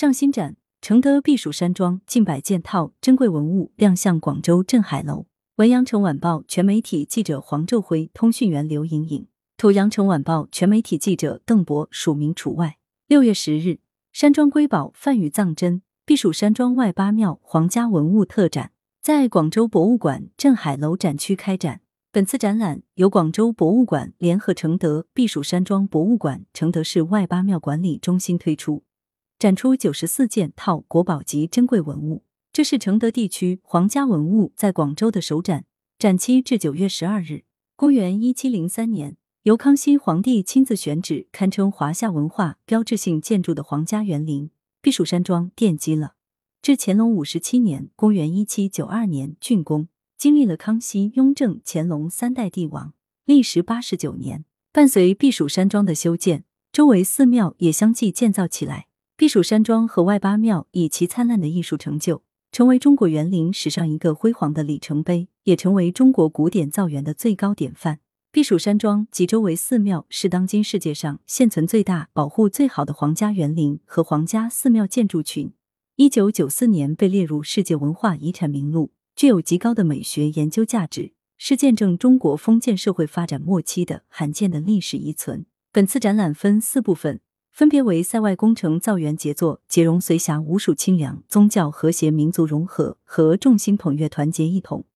上新展，承德避暑山庄近百件套珍贵文物亮相广州镇海楼。文阳城晚报全媒体记者黄昼辉，通讯员刘莹莹。图阳城晚报全媒体记者邓博，署名除外。六月十日，山庄瑰宝梵语藏珍避暑山庄外八庙皇家文物特展在广州博物馆镇海楼展区开展。本次展览由广州博物馆联合承德避暑山庄博物馆、承德市外八庙管理中心推出，展出九十四件套国宝级珍贵文物。这是承德地区皇家文物在广州的首展，展期至九月十二日。公元一七零三年，由康熙皇帝亲自选址，堪称华夏文化标志性建筑的皇家园林避暑山庄奠基了。至乾隆五十七年（公元一七九二年）竣工。经历了康熙、雍正、乾隆三代帝王，历时八十九年。伴随避暑山庄的修建，周围寺庙也相继建造起来。避暑山庄和外八庙以其灿烂的艺术成就，成为中国园林史上一个辉煌的里程碑，也成为中国古典造园的最高典范。避暑山庄及周围寺庙是当今世界上现存最大、保护最好的皇家园林和皇家寺庙建筑群。一九九四年被列入世界文化遗产名录。具有极高的美学研究价值，是见证中国封建社会发展末期的罕见的历史遗存。本次展览分四部分，分别为塞外工程造园杰作、解融随侠吴蜀清凉、宗教和谐民族融合和众星捧月团结一统，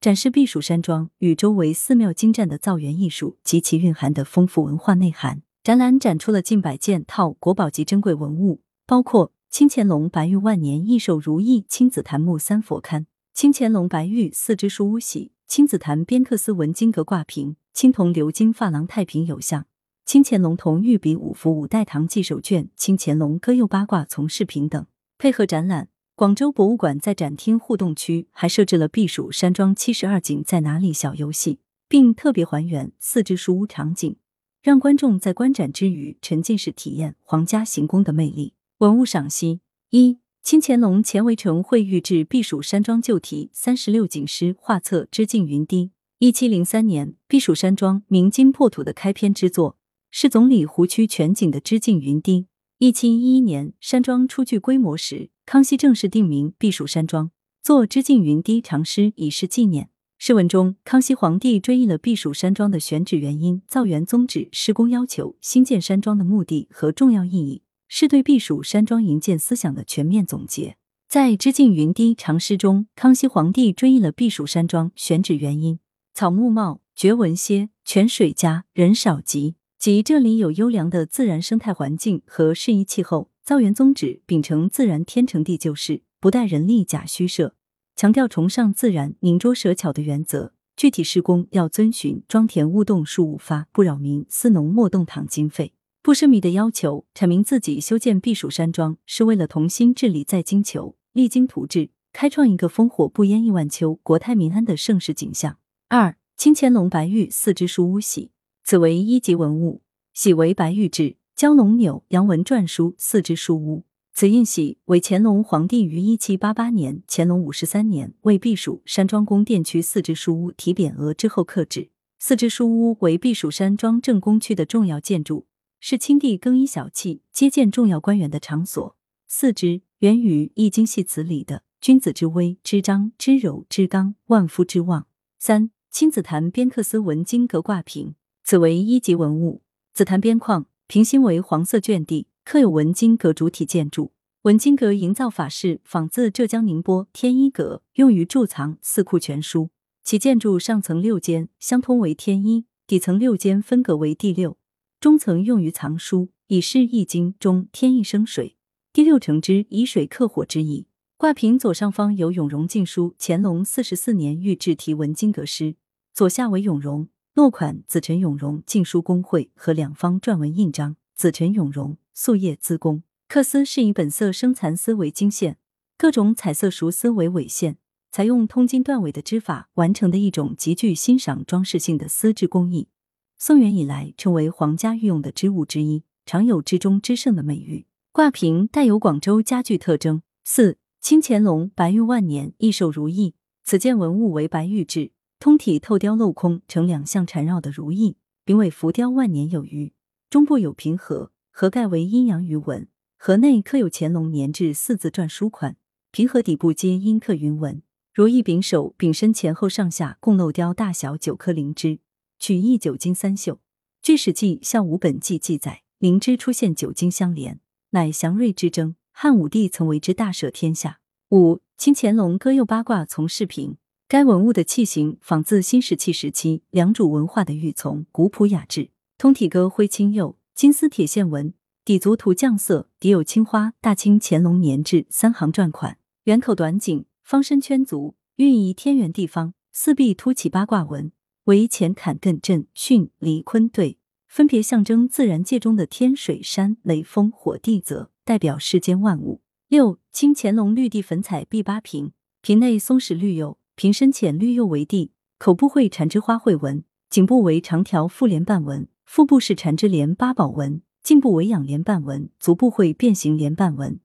展示避暑山庄与周围寺庙精湛的造园艺术及其蕴含的丰富文化内涵。展览展出了近百件套国宝级珍贵文物，包括清乾隆白玉万年益寿如意青紫檀木三佛龛。清乾隆白玉四只书屋玺，青紫檀边刻丝纹金阁挂屏，青铜鎏金珐琅太平有象，清乾隆铜御笔五幅五代堂记手卷，清乾隆歌右八卦从视频等。配合展览，广州博物馆在展厅互动区还设置了避暑山庄七十二景在哪里小游戏，并特别还原四只书屋场景，让观众在观展之余沉浸式体验皇家行宫的魅力。文物赏析一。清乾隆乾围城会御制避暑山庄旧题三十六景诗画册之境云堤，一七零三年避暑山庄鸣金破土的开篇之作是总理湖区全景的知境云堤。一七一一年山庄初具规模时，康熙正式定名避暑山庄，作知境云堤长诗以示纪念。诗文中，康熙皇帝追忆了避暑山庄的选址原因、造园宗旨、施工要求、新建山庄的目的和重要意义。是对避暑山庄营建思想的全面总结。在《知境云堤长诗》中，康熙皇帝追忆了避暑山庄选址原因：草木茂，蕨纹些，泉水佳，人少集，即这里有优良的自然生态环境和适宜气候。造园宗旨秉承自然天成地就事，不带人力假虚设，强调崇尚自然、宁拙舍巧的原则。具体施工要遵循“庄田勿动树勿发，不扰民；私农莫动堂经费”。不奢靡的要求，阐明自己修建避暑山庄是为了同心治理在金球，励精图治，开创一个烽火不烟亿万秋、国泰民安的盛世景象。二，清乾隆白玉四只书屋玺，此为一级文物，玺为白玉制蛟龙钮阳文篆书四只书屋。此印玺为乾隆皇帝于一七八八年（乾隆五十三年）为避暑山庄宫殿区四只书屋题匾额之后刻制。四只书屋为避暑山庄正宫区的重要建筑。是清帝更衣小憩、接见重要官员的场所。四之源于《易经》系辞里的“君子之威，之张，之柔，之刚，万夫之望”。三青紫檀边刻丝纹金阁挂屏，此为一级文物。紫檀边框，屏心为黄色卷地，刻有纹金阁主体建筑。纹金阁营造法式仿自浙江宁波天一阁，用于贮藏四库全书。其建筑上层六间相通为天一，底层六间分隔为第六。中层用于藏书，以示《易经》中天一生水。第六层之以水克火之意。挂屏左上方有永荣禁书乾隆四十四年御制题文金阁诗，左下为永荣落款子臣永荣禁书公会和两方篆文印章，子臣永荣素业资功。刻丝是以本色生蚕丝为经线，各种彩色熟丝为纬线，采用通经断纬的织法完成的一种极具欣赏装饰性的丝织工艺。宋元以来，成为皇家御用的织物之一，常有“织中之圣”的美誉。挂屏带有广州家具特征。四清乾隆白玉万年益寿如意，此件文物为白玉制，通体透雕镂空，呈两相缠绕的如意，柄尾浮雕万年有余。中部有平盒，盒盖为阴阳鱼纹，盒内刻有乾隆年制四字篆书款，平盒底部皆阴刻云纹。如意柄首、柄身前后上下共镂雕大小九颗灵芝，取意九金三秀。据《史记·孝武本纪》记载，灵芝出现九金相连，乃祥瑞之征。汉武帝曾为之大赦天下。五清乾隆歌釉八卦从饰品，该文物的器型仿自新石器时期良渚文化的玉琮，古朴雅致。通体歌灰青釉，金丝铁线纹，底足涂酱色，底有青花。大清乾隆年制三行篆款，圆口短颈，方身圈足，寓意天圆地方，四壁凸起八卦纹，为乾坎艮震巽离坤兑，分别象征自然界中的天水山雷风火地泽。代表世间万物。六清乾隆绿地粉彩碧八瓶，瓶内松石绿釉，瓶身浅绿釉为地，口部绘缠枝花卉纹，颈部为长条复连瓣纹，腹部是缠枝莲八宝纹，颈部为仰莲瓣纹，足部绘变形莲瓣纹，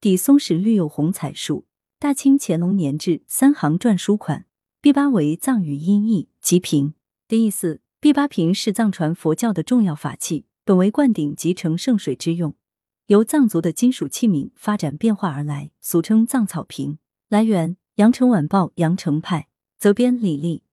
底松石绿釉红彩树。大清乾隆年制三行篆书款。碧八为藏语音译，吉瓶的意思。碧八瓶是藏传佛教的重要法器，本为灌顶及盛圣水之用。由藏族的金属器皿发展变化而来，俗称藏草瓶。来源：羊城晚报羊城派，责编李丽。